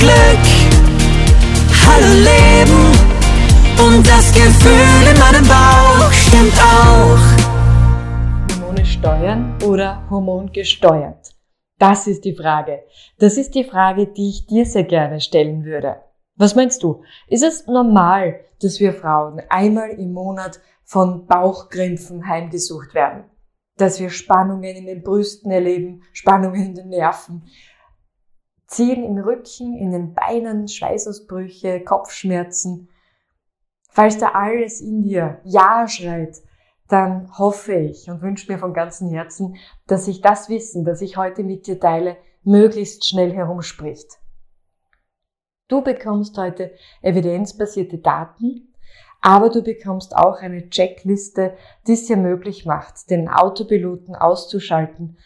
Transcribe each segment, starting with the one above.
Glück. Hallo Leben und das Gefühl in meinem Bauch stimmt auch. Hormone steuern oder hormongesteuert? Das ist die Frage. Das ist die Frage, die ich dir sehr gerne stellen würde. Was meinst du? Ist es normal, dass wir Frauen einmal im Monat von Bauchkrämpfen heimgesucht werden? Dass wir Spannungen in den Brüsten erleben, Spannungen in den Nerven, Ziehen im Rücken, in den Beinen, Schweißausbrüche, Kopfschmerzen. Falls da alles in dir Ja schreit, dann hoffe ich und wünsche mir von ganzem Herzen, dass sich das Wissen, das ich heute mit dir teile, möglichst schnell herumspricht. Du bekommst heute evidenzbasierte Daten, aber du bekommst auch eine Checkliste, die es dir möglich macht, den Autopiloten auszuschalten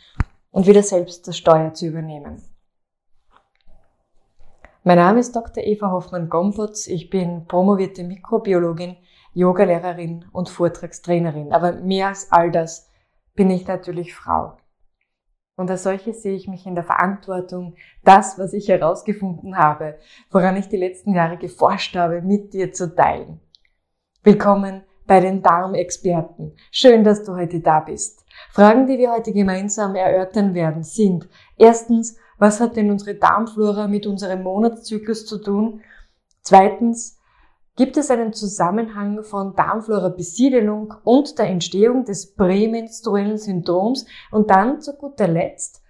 und wieder selbst das Steuer zu übernehmen. Mein Name ist Dr. Eva Hoffmann-Gompotz. Ich bin promovierte Mikrobiologin, Yogalehrerin und Vortragstrainerin. Aber mehr als all das bin ich natürlich Frau. Und als solche sehe ich mich in der Verantwortung, das, was ich herausgefunden habe, woran ich die letzten Jahre geforscht habe, mit dir zu teilen. Willkommen bei den Darmexperten. Schön, dass du heute da bist. Fragen, die wir heute gemeinsam erörtern werden, sind erstens, was hat denn unsere Darmflora mit unserem Monatszyklus zu tun? Zweitens, gibt es einen Zusammenhang von Darmflora-Besiedelung und der Entstehung des prämenstruellen Syndroms? Und dann zu guter Letzt,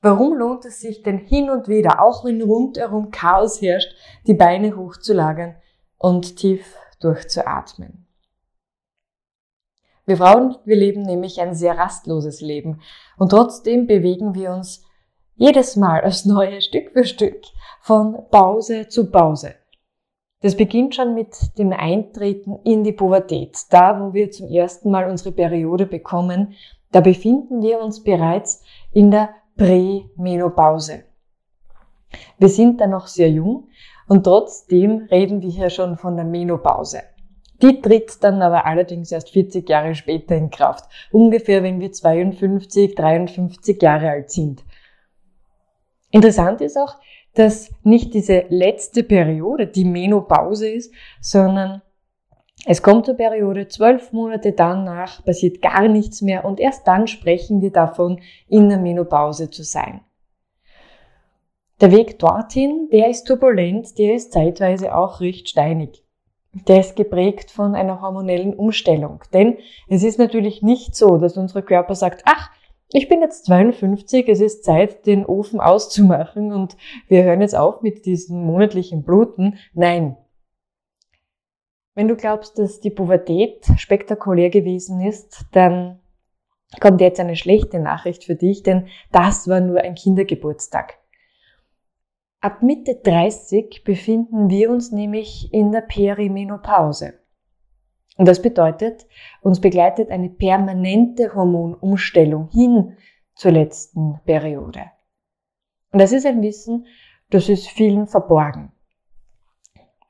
warum lohnt es sich denn hin und wieder, auch wenn rundherum Chaos herrscht, die Beine hochzulagern und tief durchzuatmen? Wir Frauen, wir leben nämlich ein sehr rastloses Leben und trotzdem bewegen wir uns jedes Mal aufs Neue, Stück für Stück, von Pause zu Pause. Das beginnt schon mit dem Eintreten in die Pubertät. Da, wo wir zum ersten Mal unsere Periode bekommen, da befinden wir uns bereits in der Prämenopause. Wir sind da noch sehr jung und trotzdem reden wir hier schon von der Menopause. Die tritt dann aber allerdings erst 40 Jahre später in Kraft. Ungefähr, wenn wir 52, 53 Jahre alt sind. Interessant ist auch, dass nicht diese letzte Periode die Menopause ist, sondern es kommt zur Periode, zwölf Monate danach passiert gar nichts mehr und erst dann sprechen wir davon, in der Menopause zu sein. Der Weg dorthin, der ist turbulent, der ist zeitweise auch recht steinig. Der ist geprägt von einer hormonellen Umstellung. Denn es ist natürlich nicht so, dass unser Körper sagt, ach, ich bin jetzt 52, es ist Zeit, den Ofen auszumachen und wir hören jetzt auf mit diesen monatlichen Bluten. Nein. Wenn du glaubst, dass die Pubertät spektakulär gewesen ist, dann kommt jetzt eine schlechte Nachricht für dich, denn das war nur ein Kindergeburtstag. Ab Mitte 30 befinden wir uns nämlich in der Perimenopause. Und das bedeutet, uns begleitet eine permanente Hormonumstellung hin zur letzten Periode. Und das ist ein Wissen, das ist vielen verborgen.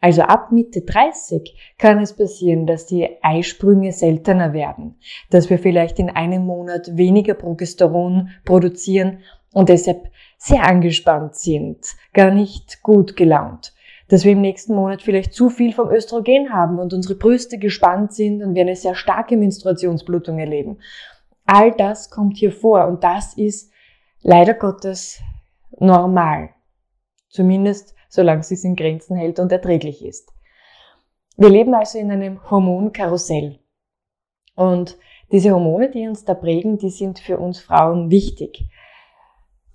Also ab Mitte 30 kann es passieren, dass die Eisprünge seltener werden, dass wir vielleicht in einem Monat weniger Progesteron produzieren und deshalb sehr angespannt sind, gar nicht gut gelaunt dass wir im nächsten Monat vielleicht zu viel vom Östrogen haben und unsere Brüste gespannt sind und wir eine sehr starke Menstruationsblutung erleben. All das kommt hier vor und das ist leider Gottes normal. Zumindest solange es sich in Grenzen hält und erträglich ist. Wir leben also in einem Hormonkarussell. Und diese Hormone, die uns da prägen, die sind für uns Frauen wichtig.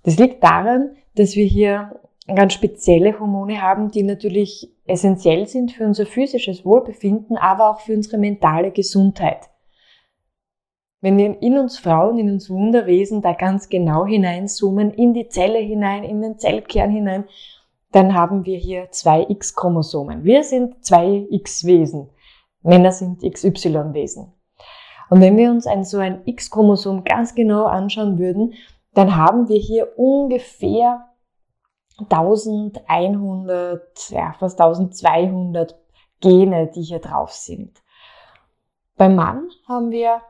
Das liegt daran, dass wir hier ganz spezielle Hormone haben, die natürlich essentiell sind für unser physisches Wohlbefinden, aber auch für unsere mentale Gesundheit. Wenn wir in uns Frauen, in uns Wunderwesen da ganz genau hineinzoomen, in die Zelle hinein, in den Zellkern hinein, dann haben wir hier zwei X-Chromosomen. Wir sind zwei X-Wesen. Männer sind XY-Wesen. Und wenn wir uns ein, so ein X-Chromosom ganz genau anschauen würden, dann haben wir hier ungefähr 1100, ja, fast 1200 Gene, die hier drauf sind. Beim Mann haben wir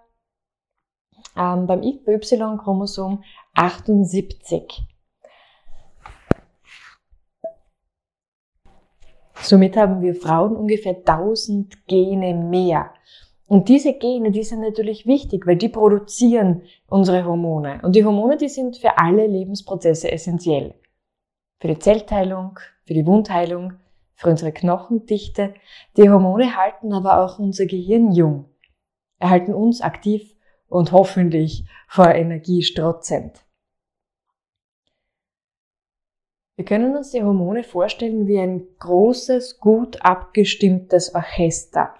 ähm, beim Y-Chromosom 78. Somit haben wir Frauen ungefähr 1000 Gene mehr. Und diese Gene, die sind natürlich wichtig, weil die produzieren unsere Hormone. Und die Hormone, die sind für alle Lebensprozesse essentiell. Für die Zellteilung, für die Wundheilung, für unsere Knochendichte. Die Hormone halten aber auch unser Gehirn jung, erhalten uns aktiv und hoffentlich vor Energie strotzend. Wir können uns die Hormone vorstellen wie ein großes, gut abgestimmtes Orchester.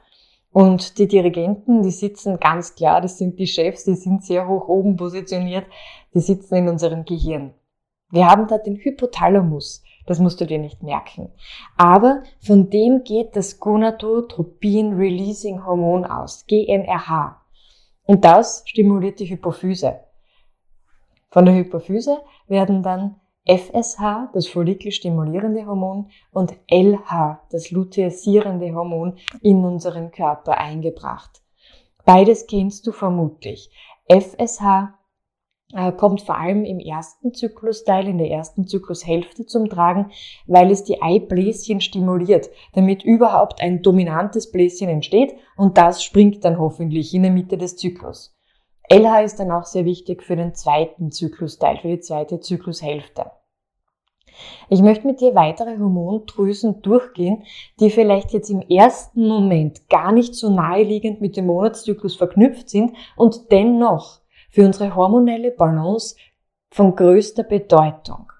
Und die Dirigenten, die sitzen ganz klar, das sind die Chefs, die sind sehr hoch oben positioniert, die sitzen in unserem Gehirn. Wir haben da den Hypothalamus, das musst du dir nicht merken. Aber von dem geht das Gonadotropin Releasing Hormon aus, GNRH. Und das stimuliert die Hypophyse. Von der Hypophyse werden dann FSH, das follikelstimulierende Hormon, und LH, das luteisierende Hormon, in unseren Körper eingebracht. Beides kennst du vermutlich. FSH kommt vor allem im ersten Zyklusteil, in der ersten Zyklushälfte zum Tragen, weil es die Eibläschen stimuliert, damit überhaupt ein dominantes Bläschen entsteht und das springt dann hoffentlich in der Mitte des Zyklus. LH ist dann auch sehr wichtig für den zweiten Zyklusteil, für die zweite Zyklushälfte. Ich möchte mit dir weitere Hormondrüsen durchgehen, die vielleicht jetzt im ersten Moment gar nicht so naheliegend mit dem Monatszyklus verknüpft sind und dennoch für unsere hormonelle Balance von größter Bedeutung.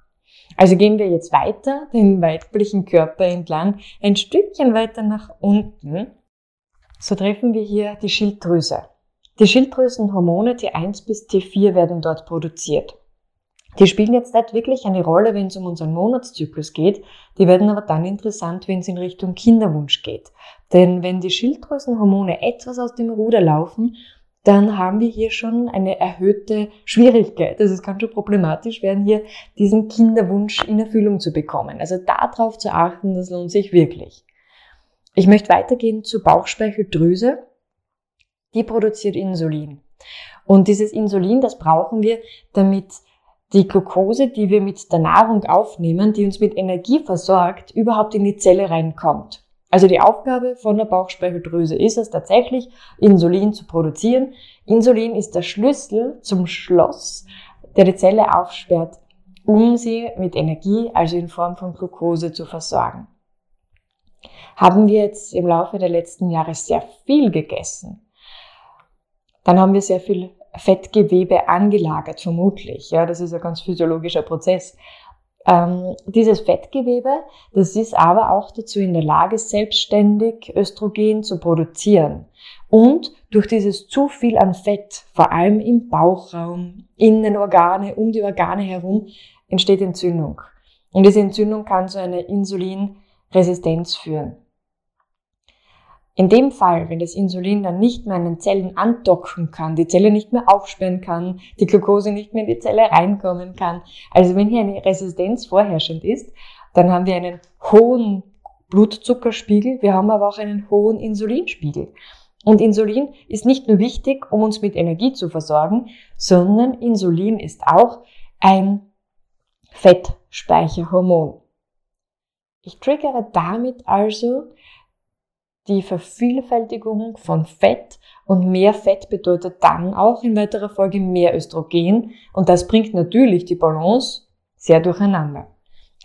Also gehen wir jetzt weiter, den weiblichen Körper entlang, ein Stückchen weiter nach unten. So treffen wir hier die Schilddrüse. Die Schilddrüsenhormone T1 bis T4 werden dort produziert. Die spielen jetzt nicht wirklich eine Rolle, wenn es um unseren Monatszyklus geht. Die werden aber dann interessant, wenn es in Richtung Kinderwunsch geht. Denn wenn die Schilddrüsenhormone etwas aus dem Ruder laufen, dann haben wir hier schon eine erhöhte Schwierigkeit. Also es kann schon problematisch werden, hier diesen Kinderwunsch in Erfüllung zu bekommen. Also darauf zu achten, das lohnt sich wirklich. Ich möchte weitergehen zur Bauchspeicheldrüse. Die produziert Insulin. Und dieses Insulin, das brauchen wir, damit die Glucose, die wir mit der Nahrung aufnehmen, die uns mit Energie versorgt, überhaupt in die Zelle reinkommt. Also die Aufgabe von der Bauchspeicheldrüse ist es tatsächlich, Insulin zu produzieren. Insulin ist der Schlüssel zum Schloss, der die Zelle aufsperrt, um sie mit Energie, also in Form von Glucose, zu versorgen. Haben wir jetzt im Laufe der letzten Jahre sehr viel gegessen, dann haben wir sehr viel Fettgewebe angelagert, vermutlich. Ja, das ist ein ganz physiologischer Prozess. Ähm, dieses Fettgewebe, das ist aber auch dazu in der Lage, selbstständig Östrogen zu produzieren. Und durch dieses zu viel an Fett, vor allem im Bauchraum, in den Organe, um die Organe herum, entsteht Entzündung. Und diese Entzündung kann zu einer Insulinresistenz führen. In dem Fall, wenn das Insulin dann nicht mehr an den Zellen andocken kann, die Zelle nicht mehr aufsperren kann, die Glucose nicht mehr in die Zelle reinkommen kann, also wenn hier eine Resistenz vorherrschend ist, dann haben wir einen hohen Blutzuckerspiegel, wir haben aber auch einen hohen Insulinspiegel. Und Insulin ist nicht nur wichtig, um uns mit Energie zu versorgen, sondern Insulin ist auch ein Fettspeicherhormon. Ich triggere damit also die Vervielfältigung von Fett und mehr Fett bedeutet dann auch in weiterer Folge mehr Östrogen und das bringt natürlich die Balance sehr durcheinander.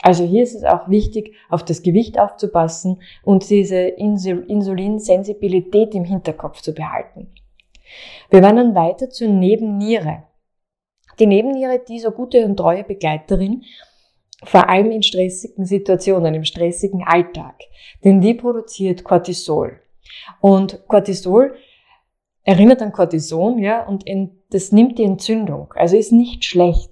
Also hier ist es auch wichtig, auf das Gewicht aufzupassen und diese Insulinsensibilität im Hinterkopf zu behalten. Wir wandern weiter zur Nebenniere. Die Nebenniere, die so gute und treue Begleiterin vor allem in stressigen Situationen, im stressigen Alltag. Denn die produziert Cortisol. Und Cortisol erinnert an Cortison, ja, und das nimmt die Entzündung, also ist nicht schlecht.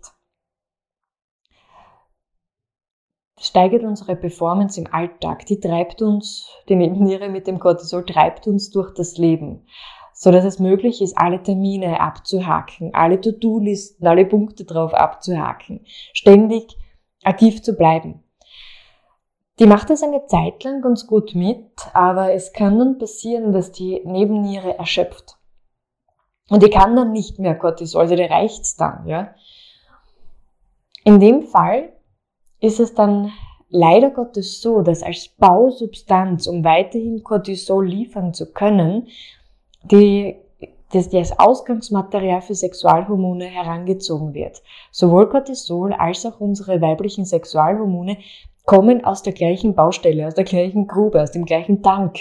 Steigert unsere Performance im Alltag. Die treibt uns, die Nebenniere mit dem Cortisol treibt uns durch das Leben, so dass es möglich ist, alle Termine abzuhaken, alle To-Do-Listen, alle Punkte drauf abzuhaken, ständig aktiv zu bleiben. Die macht das eine Zeit lang ganz gut mit, aber es kann dann passieren, dass die Nebenniere erschöpft. Und die kann dann nicht mehr Cortisol, also die reicht's dann, ja. In dem Fall ist es dann leider Gottes so, dass als Bausubstanz, um weiterhin Cortisol liefern zu können, die, das, das Ausgangsmaterial für Sexualhormone herangezogen wird. Sowohl Cortisol als auch unsere weiblichen Sexualhormone kommen aus der gleichen Baustelle, aus der gleichen Grube, aus dem gleichen Tank.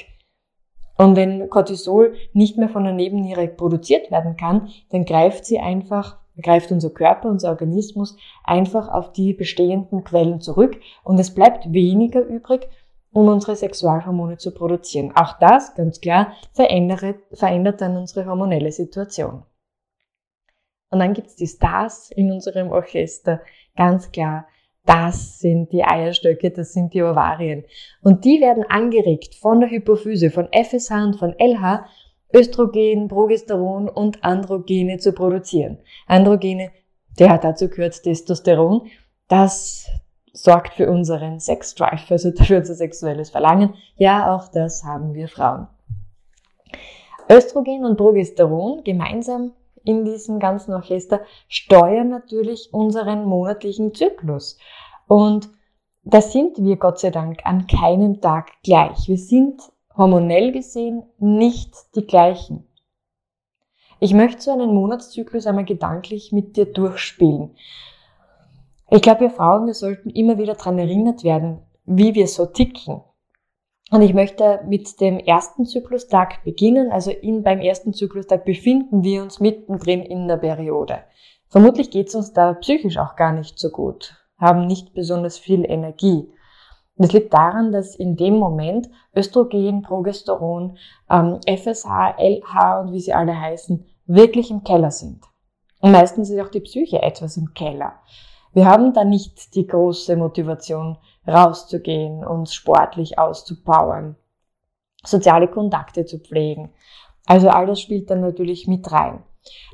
Und wenn Cortisol nicht mehr von der Nebenniere produziert werden kann, dann greift sie einfach, greift unser Körper, unser Organismus einfach auf die bestehenden Quellen zurück und es bleibt weniger übrig, um unsere Sexualhormone zu produzieren. Auch das, ganz klar, verändert, dann unsere hormonelle Situation. Und dann gibt's die Stars in unserem Orchester, ganz klar das sind die Eierstöcke, das sind die Ovarien. Und die werden angeregt von der Hypophyse, von FSH und von LH, Östrogen, Progesteron und Androgene zu produzieren. Androgene, der dazu gehört Testosteron, das sorgt für unseren Sexdrive, also für unser sexuelles Verlangen. Ja, auch das haben wir Frauen. Östrogen und Progesteron gemeinsam in diesem ganzen Orchester steuern natürlich unseren monatlichen Zyklus. Und da sind wir Gott sei Dank an keinem Tag gleich. Wir sind hormonell gesehen nicht die gleichen. Ich möchte so einen Monatszyklus einmal gedanklich mit dir durchspielen. Ich glaube, wir Frauen, wir sollten immer wieder daran erinnert werden, wie wir so ticken. Und ich möchte mit dem ersten Zyklustag beginnen. Also in, beim ersten Zyklustag befinden wir uns mittendrin in der Periode. Vermutlich geht es uns da psychisch auch gar nicht so gut, haben nicht besonders viel Energie. Das liegt daran, dass in dem Moment Östrogen, Progesteron, ähm, FSH, LH und wie sie alle heißen, wirklich im Keller sind. Und meistens ist auch die Psyche etwas im Keller. Wir haben da nicht die große Motivation, rauszugehen, uns sportlich auszupowern, soziale Kontakte zu pflegen. Also all das spielt dann natürlich mit rein.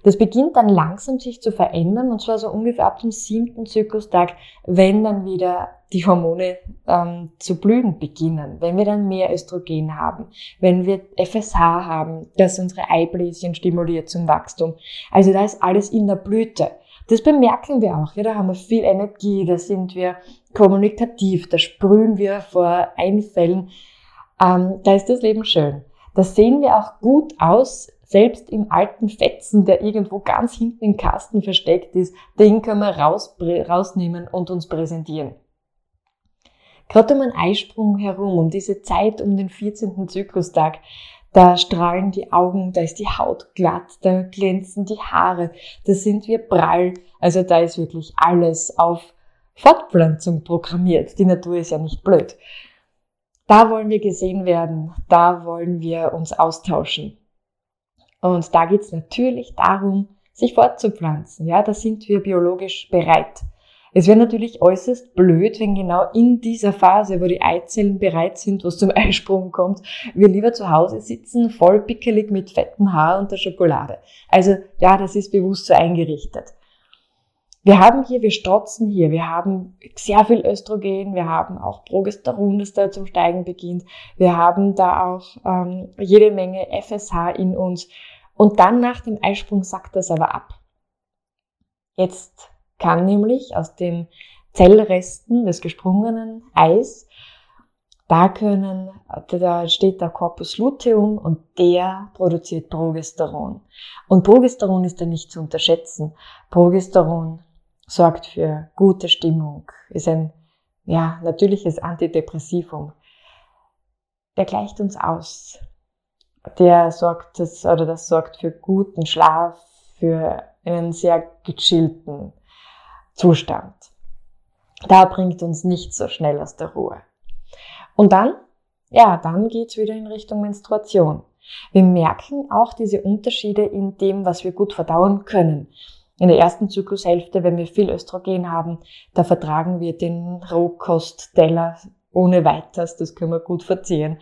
Das beginnt dann langsam sich zu verändern und zwar so ungefähr ab dem siebten Zyklustag, wenn dann wieder die Hormone ähm, zu blühen beginnen, wenn wir dann mehr Östrogen haben, wenn wir FSH haben, das unsere Eibläschen stimuliert zum Wachstum. Also da ist alles in der Blüte. Das bemerken wir auch. Ja, da haben wir viel Energie, da sind wir kommunikativ, da sprühen wir vor Einfällen. Ähm, da ist das Leben schön. Da sehen wir auch gut aus, selbst im alten Fetzen, der irgendwo ganz hinten im Kasten versteckt ist, den können wir raus, rausnehmen und uns präsentieren. Gerade um einen Eisprung herum, um diese Zeit um den 14. Zyklustag, da strahlen die Augen, da ist die Haut glatt, da glänzen die Haare, da sind wir prall. Also da ist wirklich alles auf Fortpflanzung programmiert. Die Natur ist ja nicht blöd. Da wollen wir gesehen werden, da wollen wir uns austauschen. Und da geht es natürlich darum, sich fortzupflanzen. Ja, da sind wir biologisch bereit. Es wäre natürlich äußerst blöd, wenn genau in dieser Phase, wo die Eizellen bereit sind, was zum Eisprung kommt, wir lieber zu Hause sitzen, voll pickelig mit fetten Haar und der Schokolade. Also ja, das ist bewusst so eingerichtet. Wir haben hier, wir strotzen hier, wir haben sehr viel Östrogen, wir haben auch Progesteron, das da zum Steigen beginnt, wir haben da auch ähm, jede Menge FSH in uns und dann nach dem Eisprung sackt das aber ab. Jetzt kann nämlich aus den Zellresten des gesprungenen Eis, da können, da steht der Corpus luteum und der produziert Progesteron. Und Progesteron ist da nicht zu unterschätzen. Progesteron sorgt für gute Stimmung, ist ein, ja, natürliches Antidepressivum. Der gleicht uns aus. Der sorgt das, oder das sorgt für guten Schlaf, für einen sehr gechillten Zustand. Da bringt uns nicht so schnell aus der Ruhe. Und dann, ja, dann geht's wieder in Richtung Menstruation. Wir merken auch diese Unterschiede in dem, was wir gut verdauen können. In der ersten Zyklushälfte, wenn wir viel Östrogen haben, da vertragen wir den Rohkostteller ohne weiteres, das können wir gut verzehren.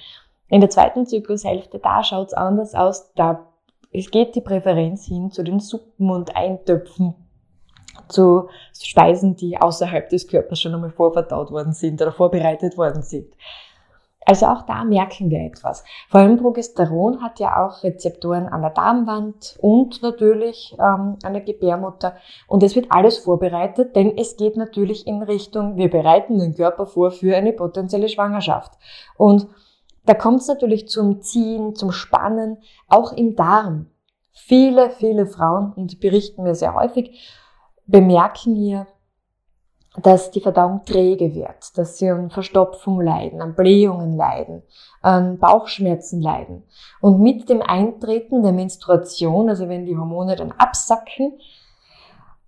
In der zweiten Zyklushälfte, da schaut's anders aus, da es geht die Präferenz hin zu den Suppen und Eintöpfen zu Speisen, die außerhalb des Körpers schon einmal vorverdaut worden sind oder vorbereitet worden sind. Also auch da merken wir etwas. Vor allem Progesteron hat ja auch Rezeptoren an der Darmwand und natürlich ähm, an der Gebärmutter. Und es wird alles vorbereitet, denn es geht natürlich in Richtung, wir bereiten den Körper vor für eine potenzielle Schwangerschaft. Und da kommt es natürlich zum Ziehen, zum Spannen, auch im Darm. Viele, viele Frauen, und berichten mir sehr häufig, bemerken hier, dass die Verdauung träge wird, dass sie an Verstopfung leiden, an Blähungen leiden, an Bauchschmerzen leiden. Und mit dem Eintreten der Menstruation, also wenn die Hormone dann absacken,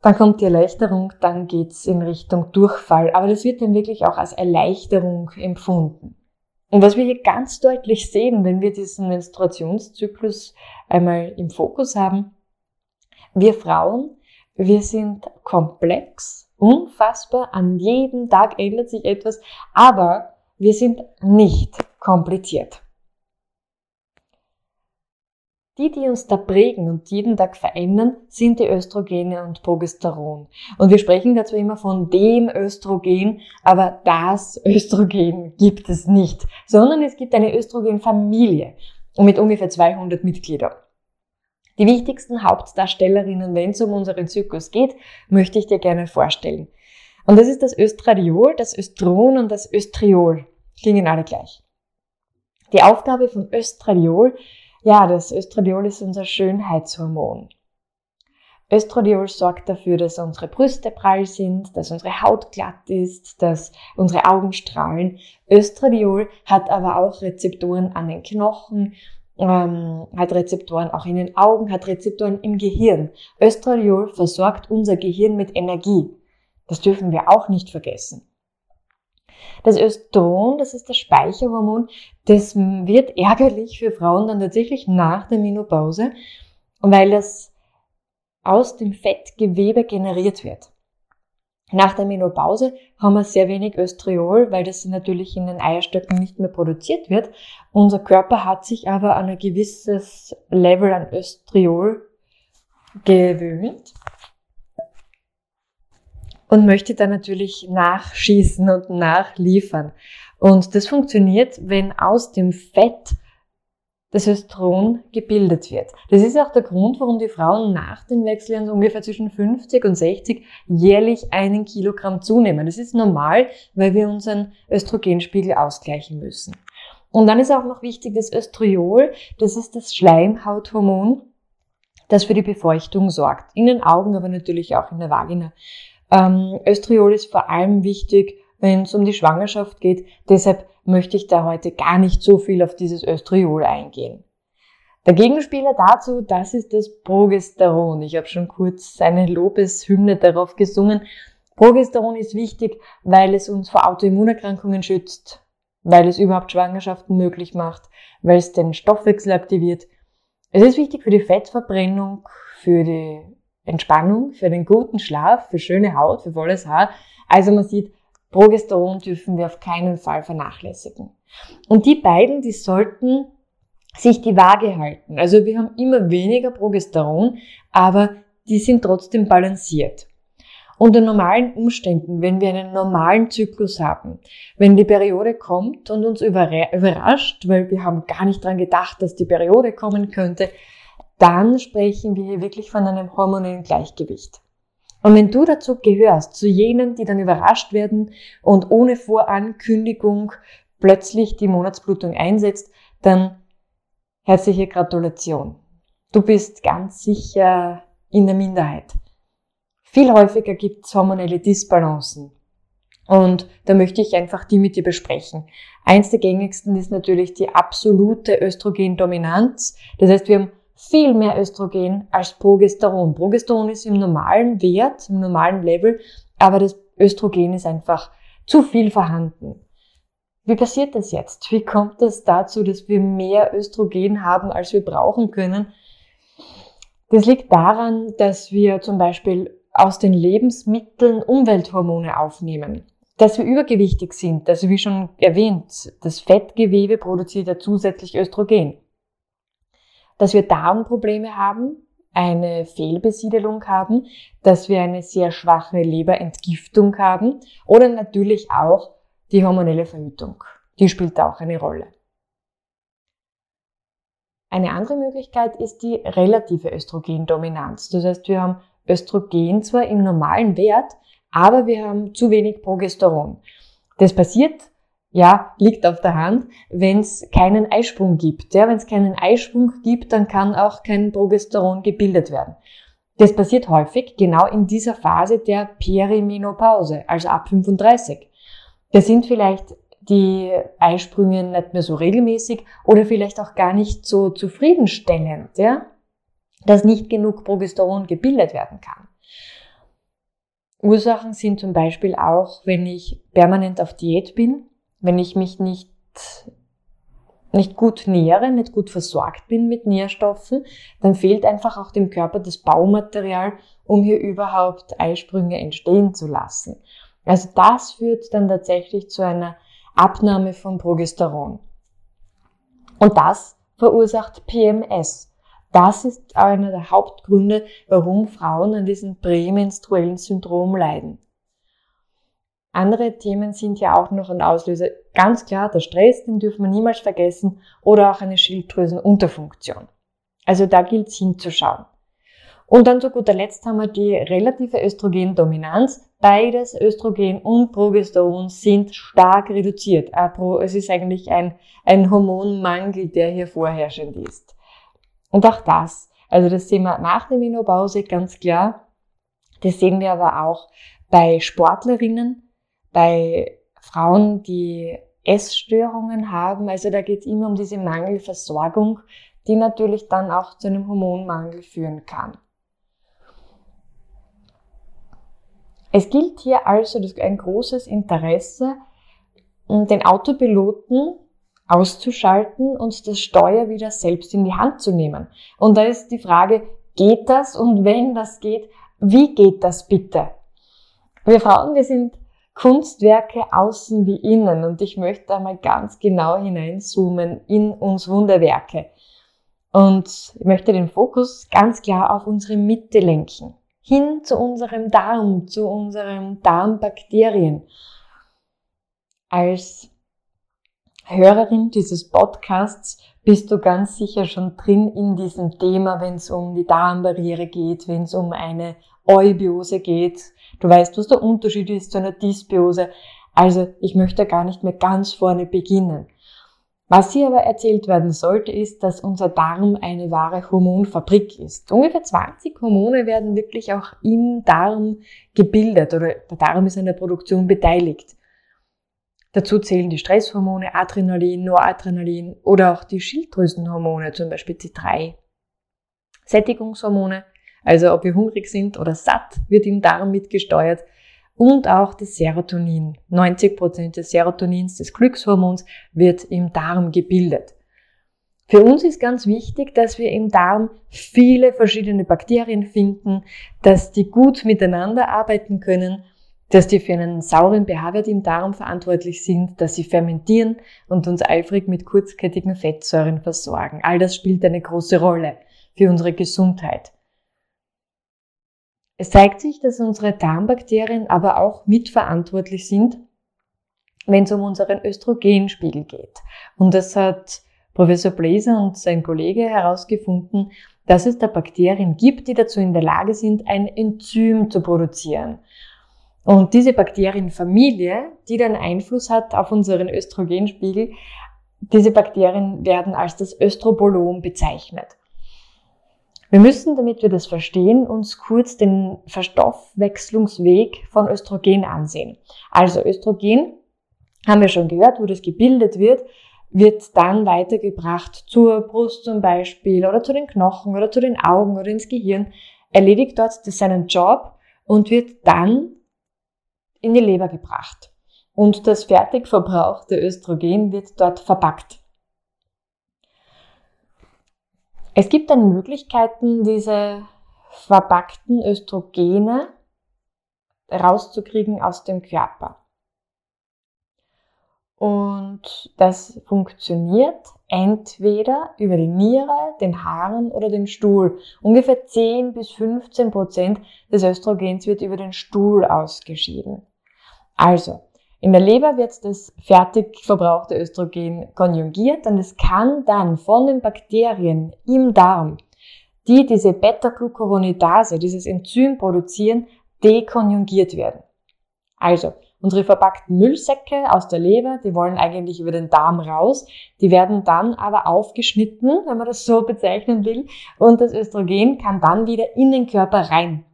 dann kommt die Erleichterung, dann geht's in Richtung Durchfall. Aber das wird dann wirklich auch als Erleichterung empfunden. Und was wir hier ganz deutlich sehen, wenn wir diesen Menstruationszyklus einmal im Fokus haben, wir Frauen, wir sind komplex, unfassbar. An jedem Tag ändert sich etwas, aber wir sind nicht kompliziert. Die, die uns da prägen und jeden Tag verändern, sind die Östrogene und Progesteron. Und wir sprechen dazu immer von dem Östrogen, aber das Östrogen gibt es nicht, sondern es gibt eine Östrogenfamilie mit ungefähr 200 Mitgliedern. Die wichtigsten Hauptdarstellerinnen, wenn es um unseren Zyklus geht, möchte ich dir gerne vorstellen. Und das ist das Östradiol, das Östron und das Östriol. Klingen alle gleich. Die Aufgabe von Östradiol, ja, das Östradiol ist unser Schönheitshormon. Östradiol sorgt dafür, dass unsere Brüste prall sind, dass unsere Haut glatt ist, dass unsere Augen strahlen. Östradiol hat aber auch Rezeptoren an den Knochen ähm, hat Rezeptoren auch in den Augen, hat Rezeptoren im Gehirn. Östradiol versorgt unser Gehirn mit Energie. Das dürfen wir auch nicht vergessen. Das Östron, das ist das Speicherhormon, das wird ärgerlich für Frauen dann tatsächlich nach der Menopause, weil das aus dem Fettgewebe generiert wird. Nach der Menopause haben wir sehr wenig Östriol, weil das natürlich in den Eierstöcken nicht mehr produziert wird. Unser Körper hat sich aber an ein gewisses Level an Östriol gewöhnt und möchte dann natürlich nachschießen und nachliefern. Und das funktioniert, wenn aus dem Fett das Östron gebildet wird. Das ist auch der Grund, warum die Frauen nach den Wechseljahren so ungefähr zwischen 50 und 60 jährlich einen Kilogramm zunehmen. Das ist normal, weil wir unseren Östrogenspiegel ausgleichen müssen. Und dann ist auch noch wichtig das Östriol, das ist das Schleimhauthormon, das für die Befeuchtung sorgt. In den Augen, aber natürlich auch in der Vagina. Ähm, Östriol ist vor allem wichtig, wenn es um die Schwangerschaft geht. Deshalb möchte ich da heute gar nicht so viel auf dieses Östriol eingehen. Der Gegenspieler dazu, das ist das Progesteron. Ich habe schon kurz eine Lobeshymne darauf gesungen. Progesteron ist wichtig, weil es uns vor Autoimmunerkrankungen schützt, weil es überhaupt Schwangerschaften möglich macht, weil es den Stoffwechsel aktiviert. Es ist wichtig für die Fettverbrennung, für die Entspannung, für den guten Schlaf, für schöne Haut, für volles Haar. Also man sieht, Progesteron dürfen wir auf keinen Fall vernachlässigen. Und die beiden, die sollten sich die Waage halten. Also wir haben immer weniger Progesteron, aber die sind trotzdem balanciert. Unter normalen Umständen, wenn wir einen normalen Zyklus haben, wenn die Periode kommt und uns überrascht, weil wir haben gar nicht dran gedacht, dass die Periode kommen könnte, dann sprechen wir hier wirklich von einem hormonellen Gleichgewicht. Und wenn du dazu gehörst, zu jenen, die dann überrascht werden und ohne Vorankündigung plötzlich die Monatsblutung einsetzt, dann herzliche Gratulation. Du bist ganz sicher in der Minderheit. Viel häufiger gibt es hormonelle Disbalancen. Und da möchte ich einfach die mit dir besprechen. Eins der gängigsten ist natürlich die absolute Östrogendominanz. Das heißt, wir haben viel mehr Östrogen als Progesteron. Progesteron ist im normalen Wert, im normalen Level, aber das Östrogen ist einfach zu viel vorhanden. Wie passiert das jetzt? Wie kommt es das dazu, dass wir mehr Östrogen haben, als wir brauchen können? Das liegt daran, dass wir zum Beispiel aus den Lebensmitteln Umwelthormone aufnehmen. Dass wir übergewichtig sind, also wie schon erwähnt, das Fettgewebe produziert ja zusätzlich Östrogen dass wir Darmprobleme haben, eine Fehlbesiedelung haben, dass wir eine sehr schwache Leberentgiftung haben oder natürlich auch die hormonelle Verhütung. Die spielt auch eine Rolle. Eine andere Möglichkeit ist die relative Östrogendominanz. Das heißt, wir haben Östrogen zwar im normalen Wert, aber wir haben zu wenig Progesteron. Das passiert, ja, liegt auf der Hand, wenn es keinen Eisprung gibt. Ja, wenn es keinen Eisprung gibt, dann kann auch kein Progesteron gebildet werden. Das passiert häufig genau in dieser Phase der Perimenopause, also ab 35. Da sind vielleicht die Eisprünge nicht mehr so regelmäßig oder vielleicht auch gar nicht so zufriedenstellend, ja, dass nicht genug Progesteron gebildet werden kann. Ursachen sind zum Beispiel auch, wenn ich permanent auf Diät bin, wenn ich mich nicht, nicht gut nähere, nicht gut versorgt bin mit Nährstoffen, dann fehlt einfach auch dem Körper das Baumaterial, um hier überhaupt Eisprünge entstehen zu lassen. Also das führt dann tatsächlich zu einer Abnahme von Progesteron. Und das verursacht PMS. Das ist einer der Hauptgründe, warum Frauen an diesem prämenstruellen Syndrom leiden. Andere Themen sind ja auch noch ein Auslöser. Ganz klar, der Stress, den dürfen wir niemals vergessen, oder auch eine Schilddrüsenunterfunktion. Also da gilt es hinzuschauen. Und dann zu guter Letzt haben wir die relative Östrogendominanz. Beides, Östrogen und Progesteron, sind stark reduziert. Es ist eigentlich ein, ein Hormonmangel, der hier vorherrschend ist. Und auch das, also das sehen wir nach der Menopause ganz klar. Das sehen wir aber auch bei Sportlerinnen, bei Frauen, die Essstörungen haben. Also da geht es immer um diese Mangelversorgung, die natürlich dann auch zu einem Hormonmangel führen kann. Es gilt hier also ein großes Interesse, den Autopiloten auszuschalten und das Steuer wieder selbst in die Hand zu nehmen. Und da ist die Frage, geht das? Und wenn das geht, wie geht das bitte? Wir Frauen, wir sind Kunstwerke außen wie innen und ich möchte einmal ganz genau hineinzoomen in uns Wunderwerke. Und ich möchte den Fokus ganz klar auf unsere Mitte lenken hin zu unserem Darm, zu unseren Darmbakterien. Als Hörerin dieses Podcasts bist du ganz sicher schon drin in diesem Thema, wenn es um die Darmbarriere geht, wenn es um eine Eubiose geht. Du weißt, was der Unterschied ist zu einer Dysbiose. Also ich möchte gar nicht mehr ganz vorne beginnen. Was hier aber erzählt werden sollte, ist, dass unser Darm eine wahre Hormonfabrik ist. Ungefähr 20 Hormone werden wirklich auch im Darm gebildet oder der Darm ist an der Produktion beteiligt. Dazu zählen die Stresshormone, Adrenalin, Noradrenalin oder auch die Schilddrüsenhormone, zum Beispiel C3. Sättigungshormone, also ob wir hungrig sind oder satt, wird im Darm mitgesteuert und auch das Serotonin. 90 Prozent des Serotonins, des Glückshormons, wird im Darm gebildet. Für uns ist ganz wichtig, dass wir im Darm viele verschiedene Bakterien finden, dass die gut miteinander arbeiten können, dass die für einen sauren pH-Wert im Darm verantwortlich sind, dass sie fermentieren und uns eifrig mit kurzkettigen Fettsäuren versorgen. All das spielt eine große Rolle für unsere Gesundheit. Es zeigt sich, dass unsere Darmbakterien aber auch mitverantwortlich sind, wenn es um unseren Östrogenspiegel geht. Und das hat Professor Blaser und sein Kollege herausgefunden, dass es da Bakterien gibt, die dazu in der Lage sind, ein Enzym zu produzieren. Und diese Bakterienfamilie, die dann Einfluss hat auf unseren Östrogenspiegel, diese Bakterien werden als das Östrobolom bezeichnet. Wir müssen, damit wir das verstehen, uns kurz den Verstoffwechslungsweg von Östrogen ansehen. Also Östrogen, haben wir schon gehört, wo das gebildet wird, wird dann weitergebracht zur Brust zum Beispiel oder zu den Knochen oder zu den Augen oder ins Gehirn, erledigt dort seinen Job und wird dann in die Leber gebracht. Und das fertig verbrauchte Östrogen wird dort verpackt. Es gibt dann Möglichkeiten, diese verpackten Östrogene rauszukriegen aus dem Körper. Und das funktioniert entweder über die Niere, den Haaren oder den Stuhl. Ungefähr 10 bis 15 Prozent des Östrogens wird über den Stuhl ausgeschieden. Also, In der Leber wird das fertig verbrauchte Östrogen konjugiert und es kann dann von den Bakterien im Darm, die diese Beta-Glucuronidase, dieses Enzym produzieren, dekonjugiert werden. Also, unsere verpackten Müllsäcke aus der Leber, die wollen eigentlich über den Darm raus, die werden dann aber aufgeschnitten, wenn man das so bezeichnen will, und das Östrogen kann dann wieder in den Körper rein.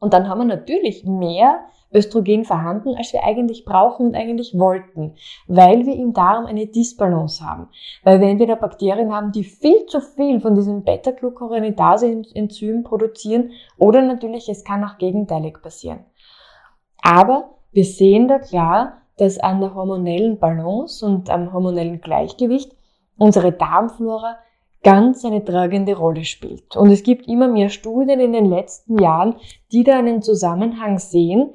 Und dann haben wir natürlich mehr Östrogen vorhanden, als wir eigentlich brauchen und eigentlich wollten, weil wir im Darm eine Disbalance haben. Weil wenn wir da Bakterien haben, die viel zu viel von diesem Beta-Glucuronidase-Enzym produzieren, oder natürlich, es kann auch gegenteilig passieren. Aber wir sehen da klar, dass an der hormonellen Balance und am hormonellen Gleichgewicht unsere Darmflora ganz eine tragende Rolle spielt. Und es gibt immer mehr Studien in den letzten Jahren, die da einen Zusammenhang sehen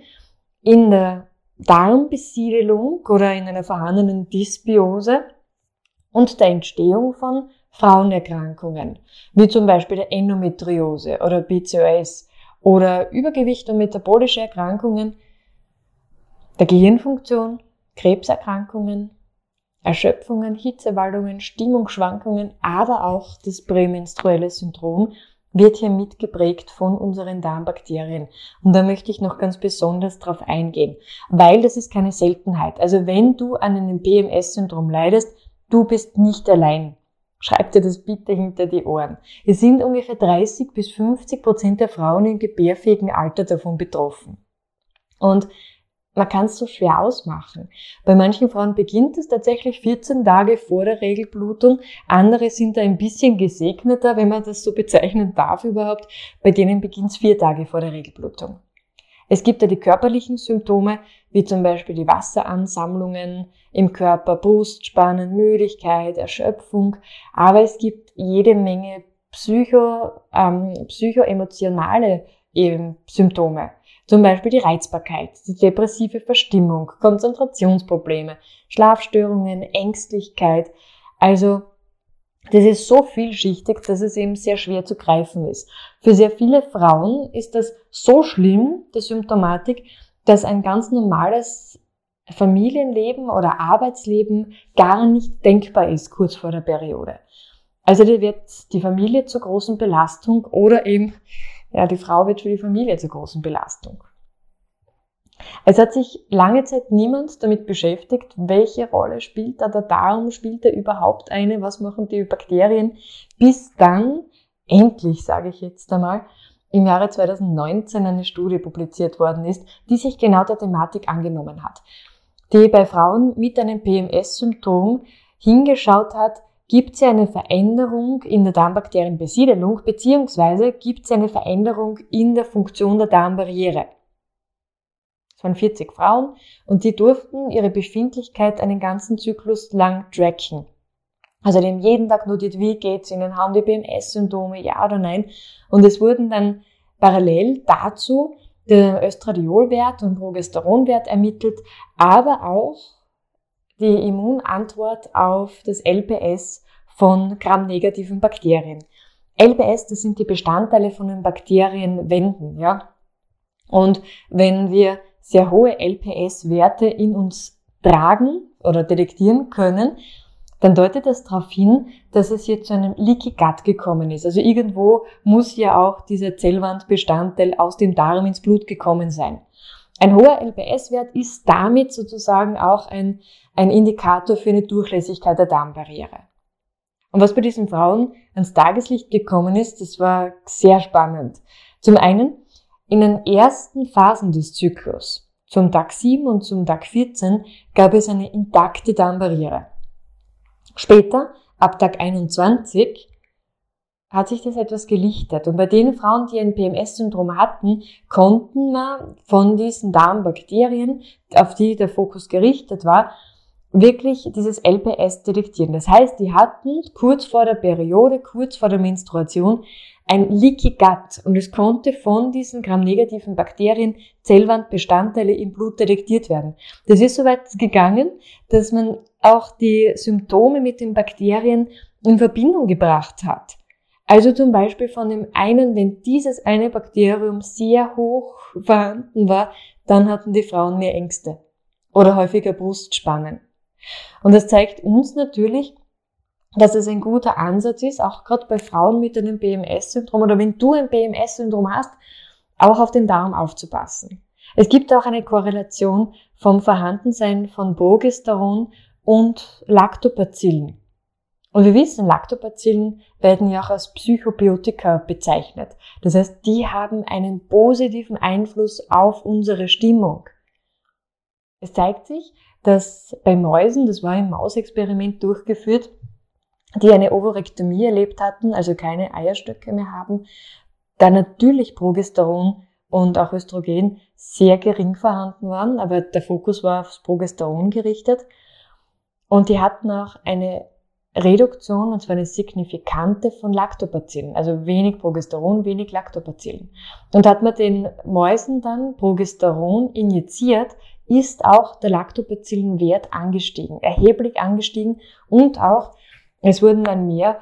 in der Darmbesiedelung oder in einer vorhandenen Dysbiose und der Entstehung von Frauenerkrankungen, wie zum Beispiel der Endometriose oder PCOS oder Übergewicht und metabolische Erkrankungen, der Gehirnfunktion, Krebserkrankungen, Erschöpfungen, Hitzewallungen, Stimmungsschwankungen, aber auch das prämenstruelle Syndrom wird hier mitgeprägt von unseren Darmbakterien. Und da möchte ich noch ganz besonders drauf eingehen, weil das ist keine Seltenheit. Also wenn du an einem PMS-Syndrom leidest, du bist nicht allein. Schreib dir das bitte hinter die Ohren. Es sind ungefähr 30 bis 50 Prozent der Frauen im gebärfähigen Alter davon betroffen. Und man kann es so schwer ausmachen. Bei manchen Frauen beginnt es tatsächlich 14 Tage vor der Regelblutung. Andere sind da ein bisschen gesegneter, wenn man das so bezeichnen darf überhaupt. Bei denen beginnt es vier Tage vor der Regelblutung. Es gibt ja die körperlichen Symptome, wie zum Beispiel die Wasseransammlungen im Körper, Brustspannen, Müdigkeit, Erschöpfung. Aber es gibt jede Menge psycho, ähm, psychoemotionale Symptome. Zum Beispiel die Reizbarkeit, die depressive Verstimmung, Konzentrationsprobleme, Schlafstörungen, Ängstlichkeit. Also das ist so vielschichtig, dass es eben sehr schwer zu greifen ist. Für sehr viele Frauen ist das so schlimm, die Symptomatik, dass ein ganz normales Familienleben oder Arbeitsleben gar nicht denkbar ist kurz vor der Periode. Also da wird die Familie zur großen Belastung oder eben ja, die Frau wird für die Familie zur großen Belastung. Es hat sich lange Zeit niemand damit beschäftigt, welche Rolle spielt da der Darm, spielt er überhaupt eine, was machen die Bakterien, bis dann, endlich sage ich jetzt einmal, im Jahre 2019 eine Studie publiziert worden ist, die sich genau der Thematik angenommen hat, die bei Frauen mit einem PMS-Symptom hingeschaut hat, gibt es eine Veränderung in der Darmbakterienbesiedelung beziehungsweise gibt es eine Veränderung in der Funktion der Darmbarriere. Es waren 40 Frauen und die durften ihre Befindlichkeit einen ganzen Zyklus lang tracken. Also die haben jeden Tag notiert, wie geht's ihnen, haben die BMS-Symptome, ja oder nein. Und es wurden dann parallel dazu der Östradiolwert und Progesteronwert ermittelt, aber auch die Immunantwort auf das LPS von gramnegativen Bakterien. LPS, das sind die Bestandteile von den Bakterienwänden, ja. Und wenn wir sehr hohe LPS-Werte in uns tragen oder detektieren können, dann deutet das darauf hin, dass es hier zu einem Leaky Gut gekommen ist. Also irgendwo muss ja auch dieser Zellwandbestandteil aus dem Darm ins Blut gekommen sein. Ein hoher LPS-Wert ist damit sozusagen auch ein, ein Indikator für eine Durchlässigkeit der Darmbarriere. Und was bei diesen Frauen ans Tageslicht gekommen ist, das war sehr spannend. Zum einen, in den ersten Phasen des Zyklus, zum Tag 7 und zum Tag 14, gab es eine intakte Darmbarriere. Später, ab Tag 21, hat sich das etwas gelichtet. Und bei den Frauen, die ein PMS-Syndrom hatten, konnten wir von diesen Darmbakterien, auf die der Fokus gerichtet war, wirklich dieses LPS detektieren. Das heißt, die hatten kurz vor der Periode, kurz vor der Menstruation ein Leaky Gut und es konnte von diesen gramnegativen Bakterien Zellwandbestandteile im Blut detektiert werden. Das ist so weit gegangen, dass man auch die Symptome mit den Bakterien in Verbindung gebracht hat. Also zum Beispiel von dem einen, wenn dieses eine Bakterium sehr hoch vorhanden war, dann hatten die Frauen mehr Ängste. oder häufiger Brustspannen. Und das zeigt uns natürlich, dass es ein guter Ansatz ist, auch gerade bei Frauen mit einem BMS-Syndrom oder wenn du ein BMS-Syndrom hast, auch auf den Darm aufzupassen. Es gibt auch eine Korrelation vom Vorhandensein von Progesteron und Lactobacillen. Und wir wissen, Lactobacillen werden ja auch als Psychobiotika bezeichnet. Das heißt, die haben einen positiven Einfluss auf unsere Stimmung. Es zeigt sich, dass bei Mäusen, das war im Mausexperiment durchgeführt, die eine Ovarektomie erlebt hatten, also keine Eierstöcke mehr haben, da natürlich Progesteron und auch Östrogen sehr gering vorhanden waren, aber der Fokus war aufs Progesteron gerichtet. Und die hatten auch eine Reduktion, und zwar eine signifikante von Lactobacillen, also wenig Progesteron, wenig Lactobacillen. Und hat man den Mäusen dann Progesteron injiziert, ist auch der Lactobacillenwert angestiegen, erheblich angestiegen und auch es wurden dann mehr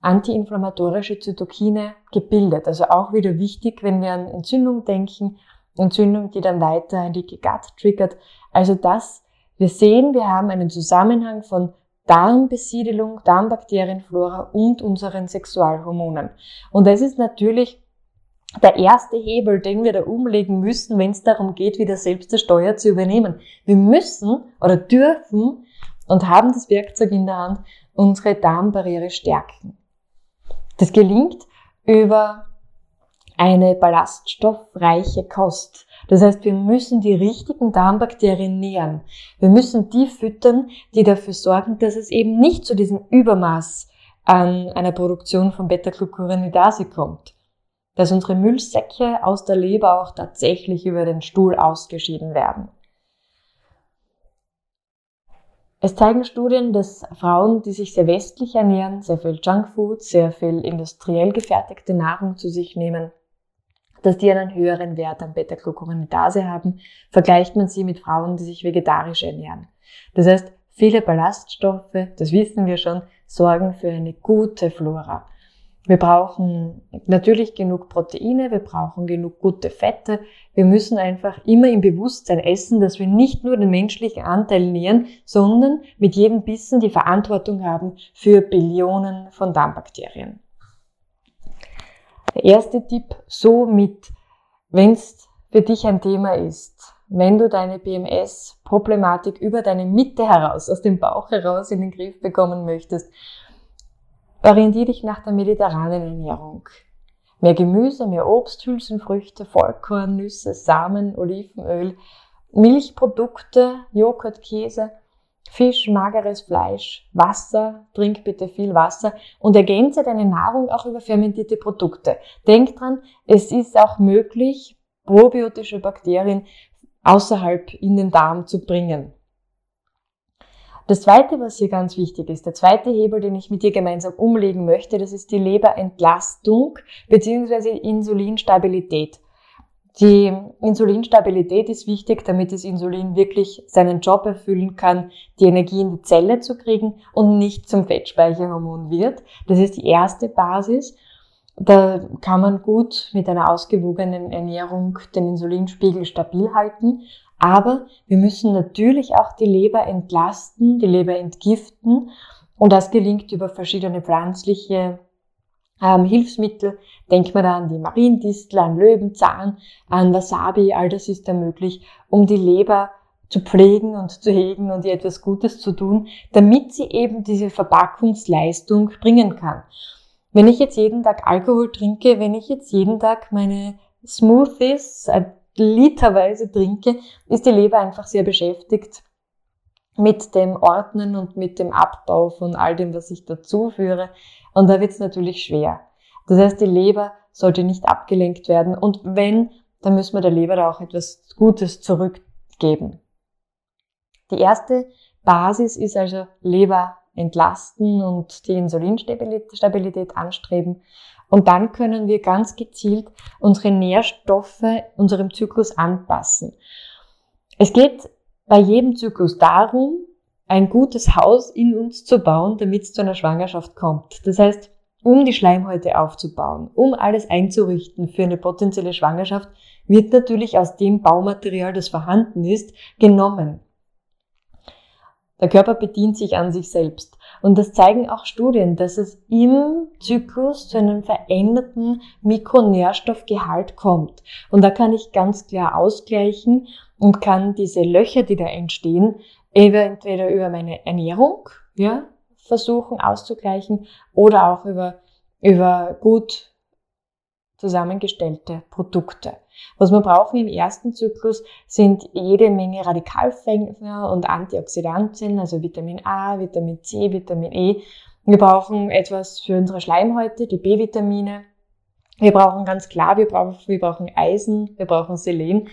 antiinflammatorische Zytokine gebildet. Also auch wieder wichtig, wenn wir an Entzündung denken, Entzündung, die dann weiter ein Leaky Gut triggert. Also das, wir sehen, wir haben einen Zusammenhang von Darmbesiedelung, Darmbakterienflora und unseren Sexualhormonen. Und das ist natürlich der erste Hebel, den wir da umlegen müssen, wenn es darum geht, wieder selbst die Steuer zu übernehmen. Wir müssen oder dürfen und haben das Werkzeug in der Hand, unsere Darmbarriere stärken. Das gelingt über eine ballaststoffreiche Kost. Das heißt, wir müssen die richtigen Darmbakterien nähern. Wir müssen die füttern, die dafür sorgen, dass es eben nicht zu diesem Übermaß an einer Produktion von Beta-Glucuronidase kommt. Dass unsere Müllsäcke aus der Leber auch tatsächlich über den Stuhl ausgeschieden werden. Es zeigen Studien, dass Frauen, die sich sehr westlich ernähren, sehr viel Junkfood, sehr viel industriell gefertigte Nahrung zu sich nehmen, dass die einen höheren Wert an Beta-Glucuronidase haben, vergleicht man sie mit Frauen, die sich vegetarisch ernähren. Das heißt, viele Ballaststoffe, das wissen wir schon, sorgen für eine gute Flora. Wir brauchen natürlich genug Proteine, wir brauchen genug gute Fette. Wir müssen einfach immer im Bewusstsein essen, dass wir nicht nur den menschlichen Anteil nähren, sondern mit jedem Bissen die Verantwortung haben für Billionen von Darmbakterien. Der erste Tipp, somit, wenn es für dich ein Thema ist, wenn du deine BMS-Problematik über deine Mitte heraus, aus dem Bauch heraus in den Griff bekommen möchtest, Orientiere dich nach der mediterranen Ernährung. Mehr Gemüse, mehr Obst, Hülsenfrüchte, Vollkorn, Nüsse, Samen, Olivenöl, Milchprodukte, Joghurt, Käse, Fisch, mageres Fleisch, Wasser, trink bitte viel Wasser und ergänze deine Nahrung auch über fermentierte Produkte. Denk dran, es ist auch möglich, probiotische Bakterien außerhalb in den Darm zu bringen. Das zweite, was hier ganz wichtig ist, der zweite Hebel, den ich mit dir gemeinsam umlegen möchte, das ist die Leberentlastung bzw. Insulinstabilität. Die Insulinstabilität ist wichtig, damit das Insulin wirklich seinen Job erfüllen kann, die Energie in die Zelle zu kriegen und nicht zum Fettspeicherhormon wird. Das ist die erste Basis. Da kann man gut mit einer ausgewogenen Ernährung den Insulinspiegel stabil halten. Aber wir müssen natürlich auch die Leber entlasten, die Leber entgiften. Und das gelingt über verschiedene pflanzliche ähm, Hilfsmittel. Denkt man da an die Mariendistel, an Löwenzahn, an Wasabi, all das ist da möglich, um die Leber zu pflegen und zu hegen und ihr etwas Gutes zu tun, damit sie eben diese Verpackungsleistung bringen kann. Wenn ich jetzt jeden Tag Alkohol trinke, wenn ich jetzt jeden Tag meine Smoothies, literweise trinke, ist die Leber einfach sehr beschäftigt mit dem Ordnen und mit dem Abbau von all dem, was ich dazu führe. Und da wird es natürlich schwer. Das heißt, die Leber sollte nicht abgelenkt werden. Und wenn, dann müssen wir der Leber da auch etwas Gutes zurückgeben. Die erste Basis ist also Leber entlasten und die Insulinstabilität anstreben. Und dann können wir ganz gezielt unsere Nährstoffe unserem Zyklus anpassen. Es geht bei jedem Zyklus darum, ein gutes Haus in uns zu bauen, damit es zu einer Schwangerschaft kommt. Das heißt, um die Schleimhäute aufzubauen, um alles einzurichten für eine potenzielle Schwangerschaft, wird natürlich aus dem Baumaterial, das vorhanden ist, genommen. Der Körper bedient sich an sich selbst. Und das zeigen auch Studien, dass es im Zyklus zu einem veränderten Mikronährstoffgehalt kommt. Und da kann ich ganz klar ausgleichen und kann diese Löcher, die da entstehen, entweder über meine Ernährung, ja, versuchen auszugleichen oder auch über, über gut zusammengestellte Produkte. Was wir brauchen im ersten Zyklus sind jede Menge Radikalfänger und Antioxidantien, also Vitamin A, Vitamin C, Vitamin E. Wir brauchen etwas für unsere Schleimhäute, die B-Vitamine. Wir brauchen ganz klar, wir brauchen, wir brauchen Eisen, wir brauchen Selen.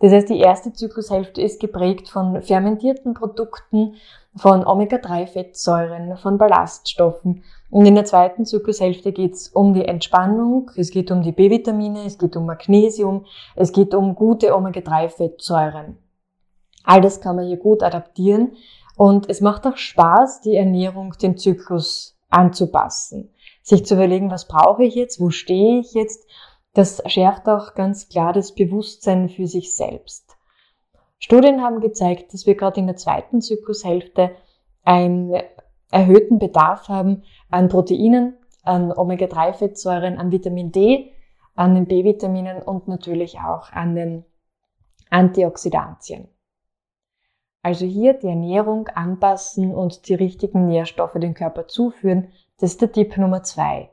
Das heißt, die erste Zyklushälfte ist geprägt von fermentierten Produkten, von Omega-3-Fettsäuren, von Ballaststoffen. Und in der zweiten Zyklushälfte geht es um die Entspannung, es geht um die B-Vitamine, es geht um Magnesium, es geht um gute Omega-3-Fettsäuren. All das kann man hier gut adaptieren und es macht auch Spaß, die Ernährung dem Zyklus anzupassen. Sich zu überlegen, was brauche ich jetzt, wo stehe ich jetzt, das schärft auch ganz klar das Bewusstsein für sich selbst. Studien haben gezeigt, dass wir gerade in der zweiten Zyklushälfte einen erhöhten Bedarf haben an Proteinen, an Omega-3-Fettsäuren, an Vitamin D, an den B-Vitaminen und natürlich auch an den Antioxidantien. Also hier die Ernährung anpassen und die richtigen Nährstoffe dem Körper zuführen, das ist der Tipp Nummer zwei.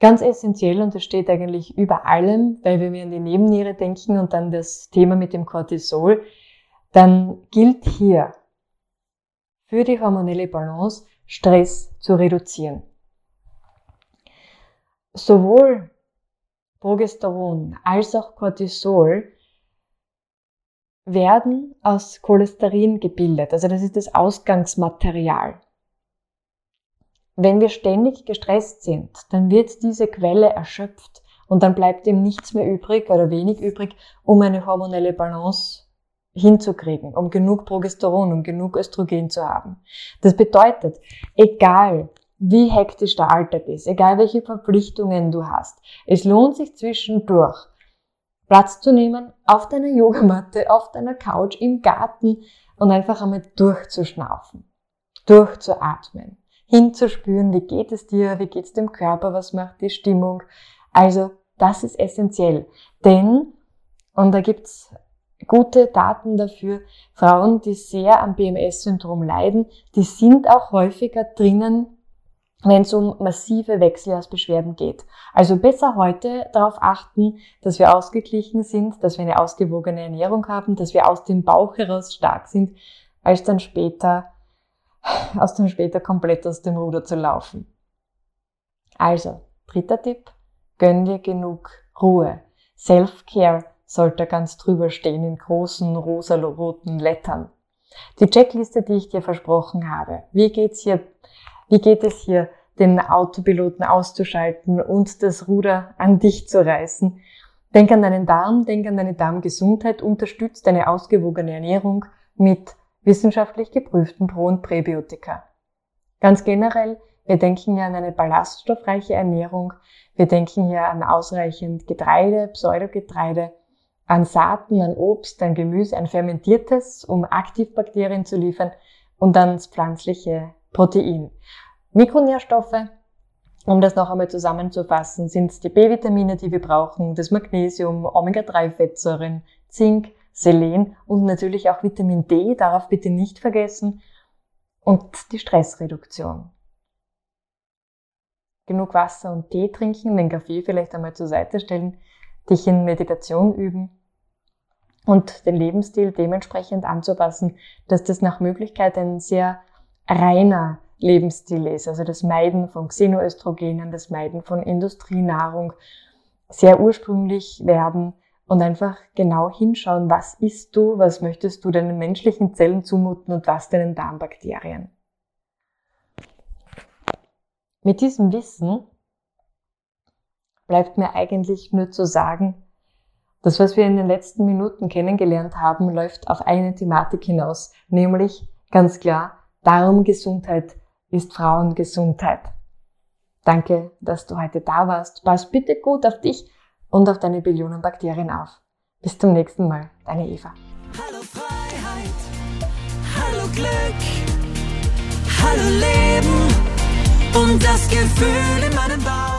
Ganz essentiell und das steht eigentlich über allem, weil wenn wir an die Nebenniere denken und dann das Thema mit dem Cortisol, dann gilt hier für die hormonelle Balance Stress zu reduzieren. Sowohl Progesteron als auch Cortisol werden aus Cholesterin gebildet. Also das ist das Ausgangsmaterial. Wenn wir ständig gestresst sind, dann wird diese Quelle erschöpft und dann bleibt ihm nichts mehr übrig oder wenig übrig, um eine hormonelle Balance hinzukriegen, um genug Progesteron, um genug Östrogen zu haben. Das bedeutet, egal wie hektisch der Alltag ist, egal welche Verpflichtungen du hast, es lohnt sich zwischendurch Platz zu nehmen auf deiner Yogamatte, auf deiner Couch, im Garten und einfach einmal durchzuschnaufen, durchzuatmen hinzuspüren, wie geht es dir, wie geht es dem Körper, was macht die Stimmung. Also das ist essentiell. Denn, und da gibt's gute Daten dafür, Frauen, die sehr am BMS-Syndrom leiden, die sind auch häufiger drinnen, wenn es um massive Wechseljahrsbeschwerden geht. Also besser heute darauf achten, dass wir ausgeglichen sind, dass wir eine ausgewogene Ernährung haben, dass wir aus dem Bauch heraus stark sind, als dann später aus dem später komplett aus dem Ruder zu laufen. Also, dritter Tipp, gönn dir genug Ruhe. Self-Care sollte ganz drüber stehen in großen rosa-roten Lettern. Die Checkliste, die ich dir versprochen habe. Wie geht's hier, wie geht es hier, den Autopiloten auszuschalten und das Ruder an dich zu reißen? Denk an deinen Darm, denk an deine Darmgesundheit, unterstützt deine ausgewogene Ernährung mit wissenschaftlich geprüften Pro- und Präbiotika. Ganz generell, wir denken ja an eine ballaststoffreiche Ernährung, wir denken hier an ausreichend Getreide, Pseudogetreide, an Saaten, an Obst, an Gemüse, an fermentiertes, um Aktivbakterien zu liefern und das pflanzliche Protein. Mikronährstoffe, um das noch einmal zusammenzufassen, sind die B-Vitamine, die wir brauchen, das Magnesium, Omega-3-Fettsäuren, Zink, Selen und natürlich auch Vitamin D, darauf bitte nicht vergessen, und die Stressreduktion. Genug Wasser und Tee trinken, den Kaffee vielleicht einmal zur Seite stellen, dich in Meditation üben und den Lebensstil dementsprechend anzupassen, dass das nach Möglichkeit ein sehr reiner Lebensstil ist. Also das Meiden von Xenoöstrogenen, das Meiden von Industrienahrung, sehr ursprünglich werden, und einfach genau hinschauen, was isst du, was möchtest du deinen menschlichen Zellen zumuten und was deinen Darmbakterien. Mit diesem Wissen bleibt mir eigentlich nur zu sagen, das, was wir in den letzten Minuten kennengelernt haben, läuft auf eine Thematik hinaus, nämlich ganz klar, Darmgesundheit ist Frauengesundheit. Danke, dass du heute da warst. Pass bitte gut auf dich und auf deine Billionen Bakterien auf. Bis zum nächsten Mal, deine Eva. Hallo Freiheit. Hallo Glück, hallo Leben und das Gefühl in meinem Bauch